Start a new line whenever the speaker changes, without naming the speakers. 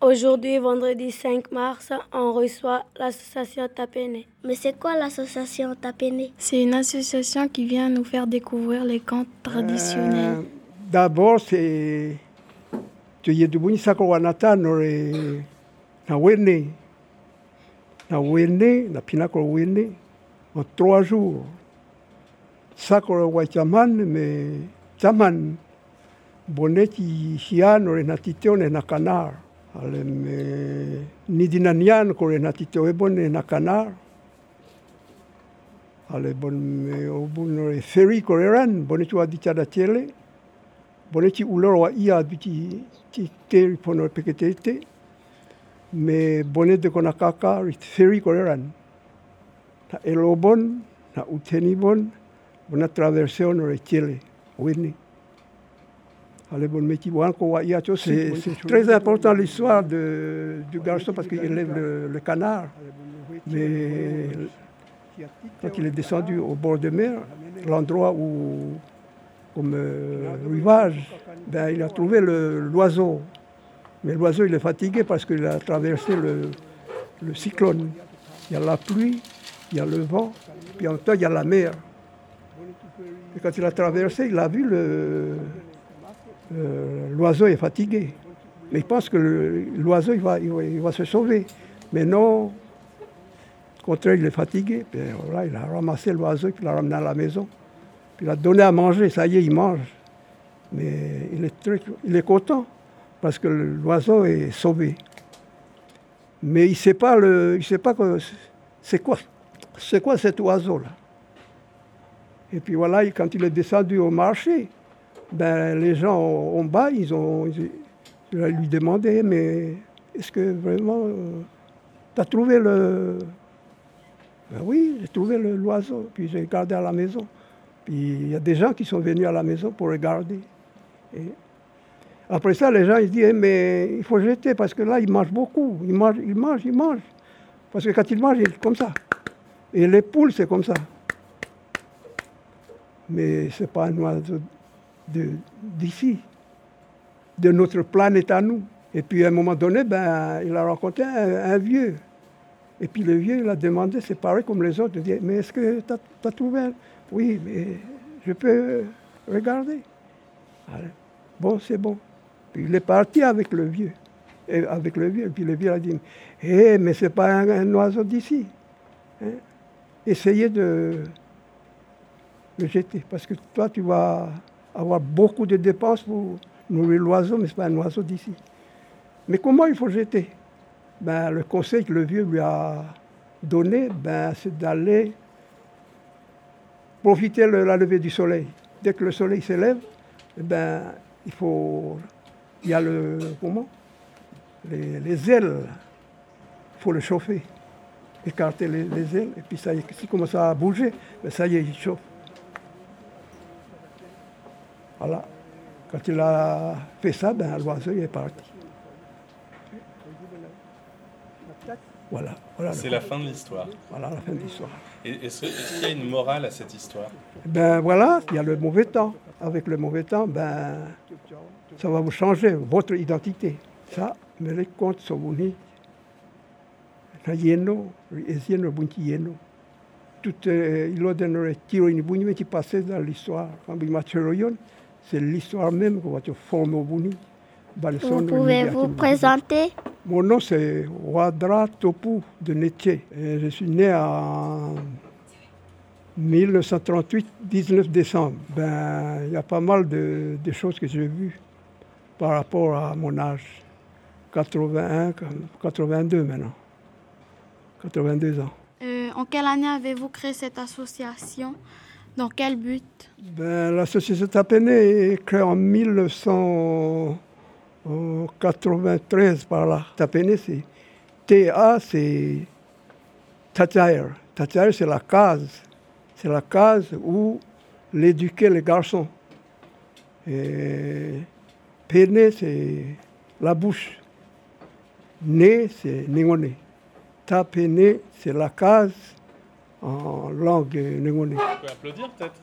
Aujourd'hui, vendredi 5 mars, on reçoit l'association Tapene.
Mais c'est quoi l'association Tapene
C'est une association qui vient nous faire découvrir les contes traditionnels. Euh,
d'abord, c'est tu y du wanata nore na wene na wene na pinako wene en trois jours. Sakura waitaman me taman boneti hiano re na titeone na kanar. Ale me nidinanian kore na tito e nakanar. Ale bon me o bon ore feri koreran bonetu adita da tele. Boneti uloro wa ia aditi ti teri pono peketete. Me bonet de konakaka rit feri koreran. Na elobon, na uteni bon, bon a bona traversé e tele. Winnie. C'est très important l'histoire du garçon parce qu'il élève le, canard. Mais quand il est descendu au bord de mer, l'endroit où, comme euh, rivage, ben, il a trouvé l'oiseau. Mais l'oiseau, il est fatigué parce qu'il a traversé le, le, cyclone. Il y a la pluie, il y a le vent, puis en même temps, il y a la mer. Et quand il a traversé, il a vu le, euh, l'oiseau est fatigué. Mais il pense que l'oiseau, il va, il, va, se sauver. Mais non, au contraire, il est fatigué. Puis voilà, il a ramassé l'oiseau, puis il l'a ramené à la maison. Puis il a donné à manger, ça y est, il mange. Mais il est, il est content, parce que l'oiseau est sauvé. Mais il ne sait pas, le, il sait pas que c'est quoi, c'est quoi cet oiseau-là. Et puis voilà, quand il est descendu au marché, ben, les gens en bas, ils ont, ils, lui demandé, mais est-ce que vraiment, euh, tu as trouvé le... Ben oui, j'ai trouvé l'oiseau, puis j'ai gardé à la maison. Puis il y a des gens qui sont venus à la maison pour regarder. Et après ça, les gens ils disent, mais il faut jeter parce que là, il mange beaucoup. Il mange, il mange, il mange. Parce que quand il mange, il est comme ça. Et les poules, c'est comme ça. Mais ce n'est pas un oiseau d'ici, de, notre planète à nous. Et puis à un moment donné, ben, il a rencontré un, vieux. Et puis le vieux, il a demandé, c'est pareil comme les autres, il dit, mais est-ce que tu as, trouvé Oui, mais je peux regarder. bon, c'est bon. Puis il est parti avec le vieux. Et avec le vieux. Et puis le vieux a dit, eh, mais c'est pas un, oiseau d'ici. Hein? Essayez de le jeter, parce que toi, tu vas avoir beaucoup de dépenses pour nourrir l'oiseau, mais ce n'est pas un oiseau d'ici. Mais comment il faut jeter? Ben, Le conseil que le vieux lui a donné, ben, c'est d'aller profiter de la levée du soleil. Dès que le soleil s'élève, ben, il faut. Il y a le. Comment? Les, ailes. Il faut le chauffer. Écarter les, ailes. Et puis ça y est, s'il commence à bouger, ben, ça y est, il chauffe. Voilà. Quand il a fait ça, ben, l'oiseau est parti.
Voilà. voilà C'est la fin de l'histoire.
Voilà la fin de l'histoire.
Est-ce qu'il y a une morale à cette histoire?
Ben voilà, il y a le mauvais temps. Avec le mauvais temps, ben, ça va vous changer votre identité. Ça, mais les comptes sont bons. Tout, euh, il a donné tiro mais qui passait dans l'histoire. Quand il m'a c'est l'histoire même que tu formes au Bouni.
Vous pouvez vous présenter
Mon nom c'est Wadra Topu de Netier. je suis né en 1938, 19 décembre. Ben, il y a pas mal de, choses que j'ai vues par rapport à mon âge. 81, 82 maintenant. 82 ans.
Euh, en quelle année avez-vous créé cette association? Dans quel but?
Ben, La société Tapene est créée en 1993 par là. Tapene, c'est TA, c'est Tataire. Tataire, c'est la case. C'est la case où l'éduquer les garçons. Et Pene, c'est la bouche. Né, c'est Ningone. Tapene, c'est la case en langue négonais.
On peut applaudir peut-être